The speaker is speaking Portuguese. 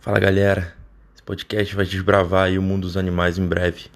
Fala galera, esse podcast vai desbravar o mundo dos animais em breve.